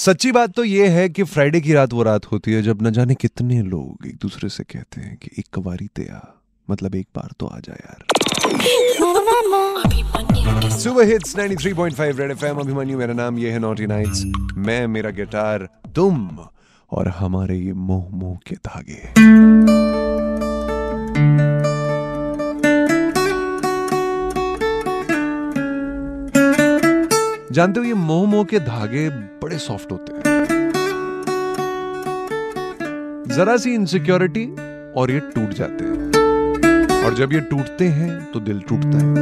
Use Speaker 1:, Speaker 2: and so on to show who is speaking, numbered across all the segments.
Speaker 1: सच्ची बात तो ये है कि फ्राइडे की रात वो रात होती है जब न जाने कितने लोग एक दूसरे से कहते हैं कि एक बारी तया मतलब एक बार तो आ जाए यार। सुबह हिट्स 93.5 रेड एफएम अभिमन्यु, मेरा नाम ये है नॉटी नाइट्स मैं, मेरा गिटार, तुम और हमारे ये मोह मोह के धागे जानते हो ये मोह मोह के धागे बड़े सॉफ्ट होते हैं। जरा सी इनसिक्योरिटी और ये टूट जाते हैं। और जब ये टूटते हैं तो दिल टूटता है।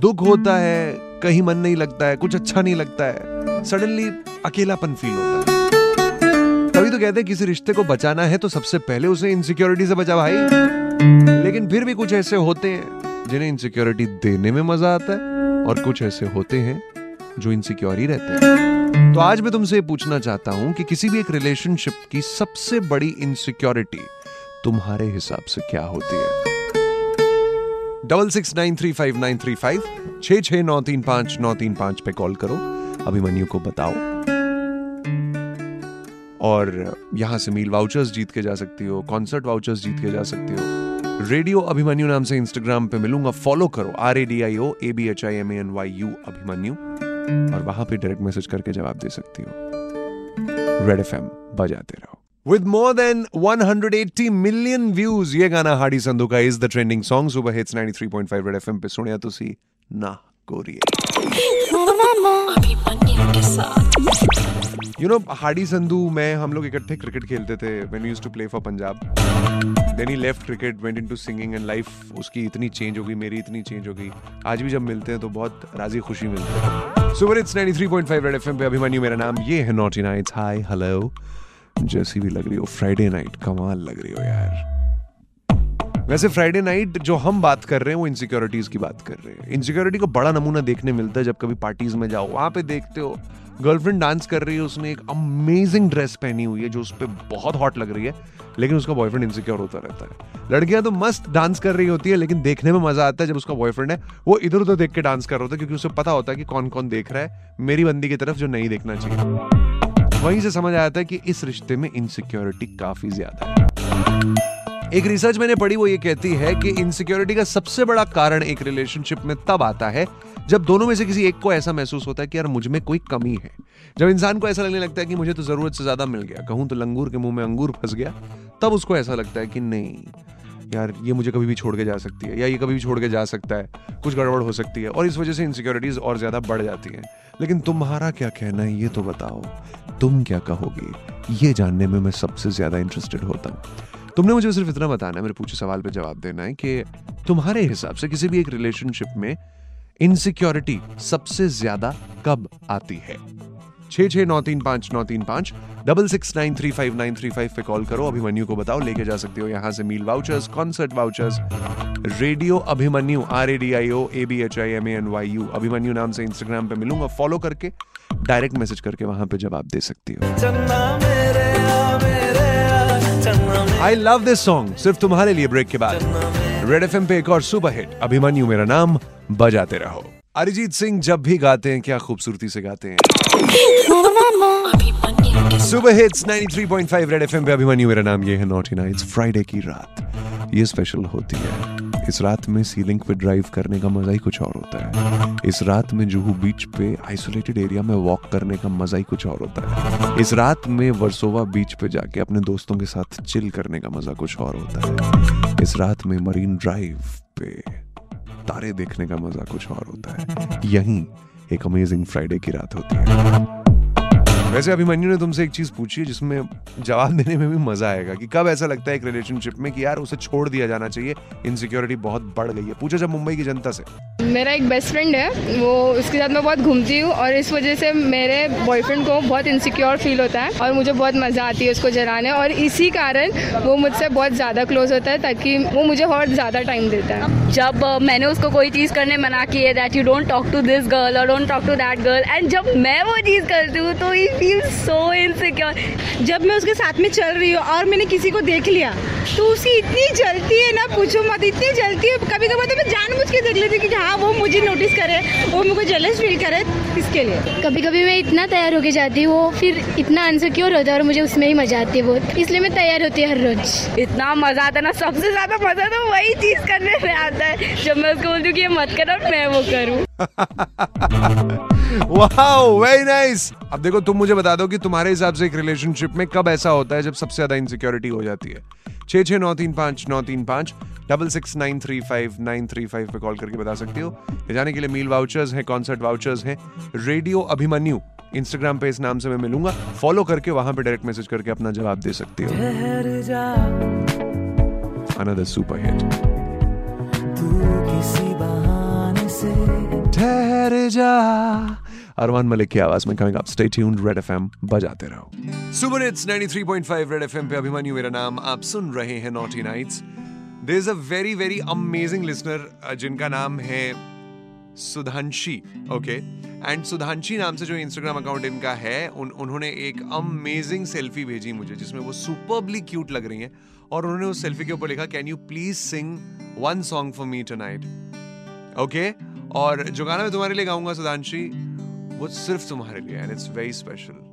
Speaker 1: दुख होता है, कहीं मन नहीं लगता है, कुछ अच्छा नहीं लगता है। सडनली अकेलापन फील होता है। तभी तो कहते हैं, किसी रिश्ते को बचाना है तो सबसे पहले उसे इनसिक्योरिटी से बचा भाई। लेकिन फिर भी कुछ ऐसे होते हैं, जिन्हें इनसिक्योरिटी देने में मज़ा आता है, और कुछ ऐसे होते हैं जो इनसिक्योर ही रहते हैं। तो आज मैं तुमसे पूछना चाहता हूँ कि किसी भी एक रिलेशनशिप की सबसे बड़ी इनसिक्योरिटी तुम्हारे हिसाब से क्या होती है? Double six nine three five nine three five छ छ नौ तीन पाँच नौ तीन पाँच पे कॉल करो, अभिमन्यु को बताओ। और यहाँ से मील वाउचर्स जीत के जा सकती हो कॉन्सर्ट वाउचर्स जीत के जा सकती हो। रेडियो अभिमन्यु नाम से इंस्टाग्राम पे मिलूँगा फॉलो करो। R A D I O A B H I M N Y U Abhimanyu और वहाँ पे डायरेक्ट मैसेज करके जवाब दे सकती हो। रेड एफ़ बजाते रहो। With more than 180 million views ये गाना हाडी संधू का इज़ द ट्रेंडिंग सॉन्ग सुबह हिट्स 93.5 रेड एफएम पे। सुनिया तुसी ना कोरिए। यू नो हाडी संधू, मैं, हम लोग इकट्ठे क्रिकेट खेलते थे। When we used to play for Punjab then he left cricket went into singing and life उसकी इतनी चेंज हो गई, मेरी इतनी चेंज हो गई। आज भी जब मिलते हैं तो बहुत राज़ी खुशी मिलती है। सुपर इट्स 93.5 रेड एफएम पे अभिमन्यु, मेरा नाम ये है नॉटी नाइट्स हाय हेलो जैसी भी लग रही हो फ्राइडे नाइट कमाल लग रही हो यार। वैसे फ्राइडे नाइट जो हम बात कर रहे हैं, वो इनसिक्योरिटीज की बात कर रहे हैं। इनसिक्योरिटी को बड़ा नमूना देखने मिलता है जब कभी पार्टीज़ में जाओ, वहाँ पे देखते हो गर्लफ्रेंड डांस कर रही है, उसने एक अमेजिंग ड्रेस पहनी हुई है, जो उस पर बहुत हॉट लग रही है, लेकिन उसका बॉयफ्रेंड इनसिक्योर होता रहता है। लड़कियाँ तो मस्त डांस कर रही होती है, लेकिन देखने में मज़ा आता है जब उसका बॉयफ्रेंड है। वो इधर उधर देख के डांस कर रहा होता है, क्योंकि उसे पता होता है कि कौन कौन देख रहा है, मेरी बंदी की तरफ़ जो नहीं देखना चाहिए। वहीं से समझ आया था कि इस रिश्ते में इनसिक्योरिटी काफ़ी ज़्यादा है। एक रिसर्च मैंने पढ़ी, वो ये कहती है कि इनसिक्योरिटी का सबसे बड़ा कारण एक रिलेशनशिप में तब आता है जब दोनों में से किसी एक को ऐसा महसूस होता है कि यार, मुझमें कोई कमी है। जब इंसान को ऐसा लगने लगता है कि मुझे तो ज़रूरत से ज़्यादा मिल गया, कहूँ तो लंगूर के मुँह में अंगूर फंस गया, तब उसको ऐसा लगता है कि नहीं, यार, ये मुझे कभी भी छोड़ के जा सकती है, या ये कभी भी छोड़ के जा सकता है, कुछ गड़बड़ हो सकती है, और इस वजह से इनसिक्योरिटीज और ज़्यादा बढ़ जाती हैं। लेकिन तुम्हारा क्या कहना है, ये तो बताओ, तुम क्या कहोगे? ये जानने में मैं सबसे ज़्यादा इंटरेस्टेड होता हूँ। तुमने मुझे सिर्फ़ इतना बताना है, मेरे पूछे सवाल पे जवाब देना है कि तुम्हारे हिसाब से किसी भी एक रिलेशनशिप में इनसिक्योरिटी सबसे ज़्यादा कब आती है? छः छः नौ तीन पाँच नौ तीन पाँच double six nine three five nine three five पे कॉल करो, अभिमन्यु को बताओ, लेके जा सकते हो यहाँ से meal vouchers concert vouchers radio Abhimanyu R A D I O A B H I M N Y U Abhimanyu नाम से इंस्टाग्राम पे मिलूँगा फॉलो करके डायरेक्ट मैसेज करके वहाँ पे जवाब दे सकती हो। आई लव दिस सॉन्ग सिर्फ़ तुम्हारे लिए ब्रेक के बाद। रेड एफएम पे एक और सुपर हिट अभिमन्यु मेरा नाम बजाते रहो। अरिजीत सिंह जब भी गाते हैं, क्या खूबसूरती से गाते हैं। सुपर हिट्स 93.5 रेड एफएम पे। अभिमन्यु मेरा नाम ये है नॉटी नाइट्स फ्राइडे की रात। ये स्पेशल होती है। इस रात में सीलिंग पे ड्राइव करने का मज़ा ही कुछ और होता है। इस रात में जुहू बीच पे आइसोलेटेड एरिया में वॉक करने का मज़ा ही कुछ और होता है। इस रात में वर्सोवा बीच पे जाके अपने दोस्तों के साथ चिल करने का मज़ा कुछ और होता है। इस रात में मरीन ड्राइव पे तारे देखने का मज़ा कुछ और होता है। यही एक अमेजिंग फ्राइडे की रात होती है। वैसे अभिमन्यु ने तुमसे एक चीज़ पूछी है जिसमें जवाब देने में भी मज़ा आएगा कि कब ऐसा लगता है एक रिलेशनशिप में कि यार उसे छोड़ दिया जाना चाहिए इनसिक्योरिटी बहुत बढ़ गई है। पूछा जब मुंबई की जनता से।
Speaker 2: मेरा एक बेस्ट फ्रेंड है वो उसके साथ मैं बहुत घूमती हूँ और इस वजह से मेरे बॉयफ्रेंड को बहुत इनसिक्योर फील होता है और मुझे बहुत मज़ा आती है उसको जलाने और इसी कारण वो मुझसे बहुत ज़्यादा क्लोज होता है ताकि वो मुझे और ज़्यादा टाइम देता है।
Speaker 3: जब मैंने उसको कोई चीज़ करने मना की है that you don't talk to this girl और don't talk to that girl and जब मैं वो चीज़ करती हूँ तो फील सो इनसिक्योर
Speaker 4: जब मैं उसके साथ में चल रही हूँ और मैंने किसी को देख लिया तो उसकी इतनी जलती है पूछो मत इतनी जलती है कभी कभी तो मैं जानबूझ के देख लेती कि हाँ वो मुझे नोटिस करे वो मुझे जेलस फील करे इसके लिए।
Speaker 2: कभी कभी मैं इतना तैयार होके जाती हूँ वो फिर इतना अनसिक्योर होता है और मुझे उसमें ही मज़ा आती है बहुत। इसलिए मैं तैयार होती हूँ हर रोज।
Speaker 3: इतना मज़ा आता है ना सबसे ज़्यादा मज़ा तो वही चीज़ करने में आता है जब मैं उसको बोलती हूँ कि ये मत करो मैं वो करूँ।
Speaker 1: वाओ वेरी नाइस अब देखो तुम मुझे बता दो कि तुम्हारे हिसाब से एक रिलेशनशिप में कब ऐसा होता है जब सबसे ज़्यादा इनसिक्योरिटी हो जाती है? छः छः नौ तीन पाँच नौ तीन पाँच। Double six nine three five nine three five पे कॉल करके बता सकती हो। ले जाने के लिए मील वाउचर्स हैं कॉन्सर्ट वाउचर्स हैं रेडियो अभिमन्यु इंस्टाग्राम पे इस नाम से मैं मिलूँगा। फॉलो करके वहाँ पे डायरेक्ट मैसेज करके अपना जवाब दे सकती हो। अनदर सुपर हिट ठहर जा। अरमान मलिक की आवाज़ में coming up stay tuned Red FM बजाते रहो। सुपर हिट्स 93.5 रेड एफएम पे अभिमन्यु मेरा नाम। आप सुन रहे हैं naughty nights there is a very very amazing listener जिनका नाम है सुधांशी ओके एंड सुधांशी नाम से जो इंस्टाग्राम अकाउंट इनका है, उन, उन्होंने एक अमेजिंग सेल्फी भेजी मुझे, जिसमें वो सुपरबली क्यूट लग रही हैं, और उन्होंने उस सेल्फी के ऊपर लिखा can you please sing one song for me tonight okay और जो गाना मैं तुम्हारे लिए गाऊँगा, सुधांशी, वो सिर्फ़ तुम्हारे लिए एंड इट्स वेरी स्पेशल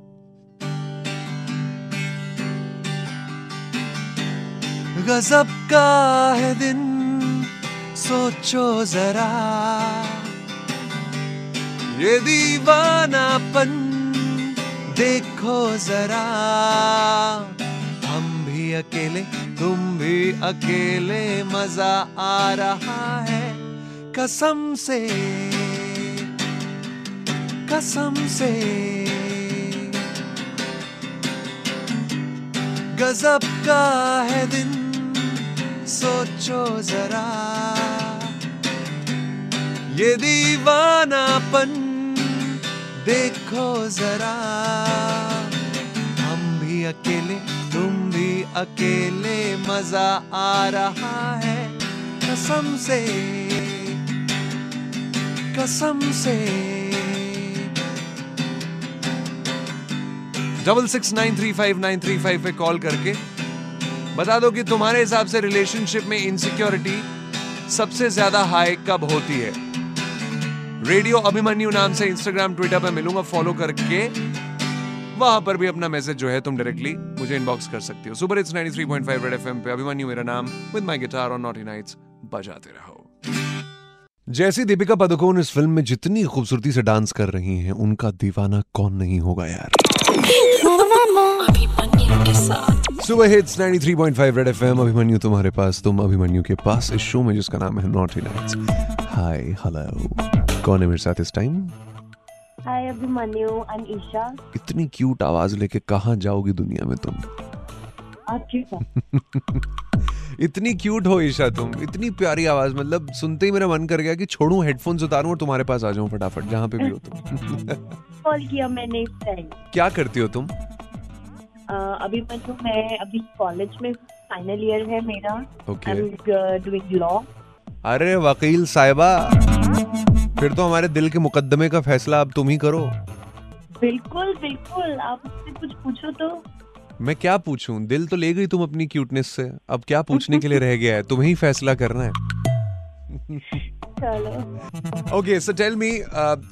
Speaker 1: गजब का है दिन, सोचो जरा। ये दीवानापन देखो जरा। हम भी अकेले, तुम भी अकेले, मज़ा आ रहा है कसम से। कसम से। गजब का है दिन सोचो जरा। ये दीवानापन देखो जरा। हम भी अकेले, तुम भी अकेले, मज़ा आ रहा है कसम से। कसम से। Double six nine three five nine three five पे कॉल करके बता दो कि तुम्हारे हिसाब से रिलेशनशिप में इनसिक्योरिटी सबसे ज़्यादा हाई कब होती है? रेडियो अभिमन्यु नाम से इंस्टाग्राम ट्विटर पे मिलूँगा फॉलो करके। वहाँ पर भी अपना मैसेज जो है तुम डायरेक्टली मुझे इनबॉक्स कर सकती हो। सुपर इट्स 93.5 रेड एफएम पे। अभिमन्यु मेरा नाम। विद माय गिटार और नॉटी नाइट्स बजाते रहो। जैसी दीपिका पादुकोण इस फ़िल्म में जितनी खूबसूरती से डांस कर रही हैं, उनका दीवाना कौन नहीं होगा यार? सुबह हिट्स 93.5 रेड एफएम अभिमन्यु तुम्हारे पास तुम अभिमन्यु के पास इस शो में जिसका नाम है नॉटी नाइट्स हाय हेलो कौन है मेरे साथ इस time
Speaker 5: hi Abhimanyu I am Isha
Speaker 1: इतनी क्यूट आवाज़ लेके कहाँ जाओगी दुनिया में तुम? इतनी क्यूट हो ईशा तुम। इतनी प्यारी आवाज़ मतलब सुनते ही मेरा मन कर गया कि छोड़ू हेडफोन्स उतारूं और तुम्हारे पास आ जाऊँ फटाफट जहाँ पे भी हो तुम।
Speaker 5: कॉल किया मैंने
Speaker 1: क्या करती हो तुम?
Speaker 5: अभिमन्यु मैं जो मैं अभी कॉलेज में फाइनल ईयर है मेरा
Speaker 1: ओके
Speaker 5: डूइंग लॉ
Speaker 1: अरे वकील साहिबा फिर तो हमारे दिल के मुकदमे का फैसला अब तुम ही करो।
Speaker 5: बिल्कुल बिल्कुल। आप मुझसे कुछ पूछो तो।
Speaker 1: मैं क्या पूछूँ? दिल तो ले गई तुम अपनी क्यूटनेस से। अब क्या पूछने के लिए रह गया है? तुम्हें ही फैसला करना है।
Speaker 5: चलो।
Speaker 1: Okay so tell me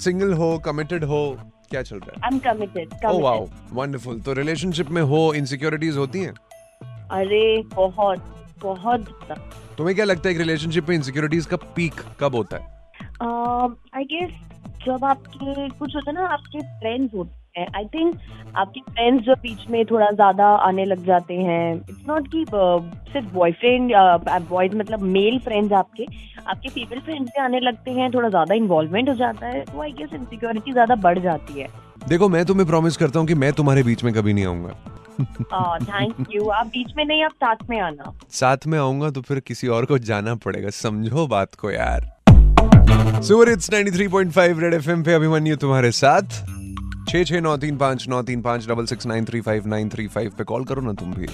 Speaker 1: single हो कमिटेड हो क्या चल रहा
Speaker 5: I am committed
Speaker 1: committed. Oh wow wonderful तो रिलेशनशिप में हो इनसिक्योरिटीज होती हैं?
Speaker 5: अरे बहुत बहुत
Speaker 1: तुम्हें क्या लगता है एक रिलेशनशिप में इनसिक्योरिटीज का पीक कब होता है?
Speaker 5: आई गेस जब आपके कुछ होता है ना आपके फ्रेंड्स होते हैं। आई थिंक आपके फ्रेंड्स जो बीच में थोड़ा ज़्यादा आने लग जाते हैं इट्स नॉट कि uh, सिर्फ़ बॉयफ्रेंड बॉयज़ मतलब मेल फ्रेंड्स आपके आपके फीमेल फ्रेंड्स भी आने लगते हैं थोड़ा ज़्यादा इन्वॉल्वमेंट हो जाता है तो आई गेस इनसिक्योरिटी ज़्यादा बढ़ जाती है।
Speaker 1: देखो मैं तुम्हें प्रॉमिस करता हूँ कि मैं तुम्हारे बीच में कभी नहीं आऊँगा।
Speaker 5: थैंक यू आप बीच में नहीं आप साथ में आना।
Speaker 1: साथ में आऊँगा तो फिर किसी और को जाना पड़ेगा समझो बात को यार। सुपर इट्स 93.5 रेड एफएम पे अभिमन्यु तुम्हारे साथ। छः छः नौ तीन पाँच, नौ तीन पाँच, double six, nine three five, nine three five पे कॉल करो ना तुम भी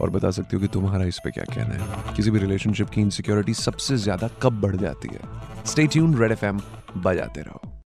Speaker 1: और बता सकती हो कि तुम्हारा इस पे क्या कहना है। किसी भी रिलेशनशिप की इनसिक्योरिटी सबसे ज़्यादा कब बढ़ जाती है? स्टे ट्यून रेड एफएम बजाते रहो।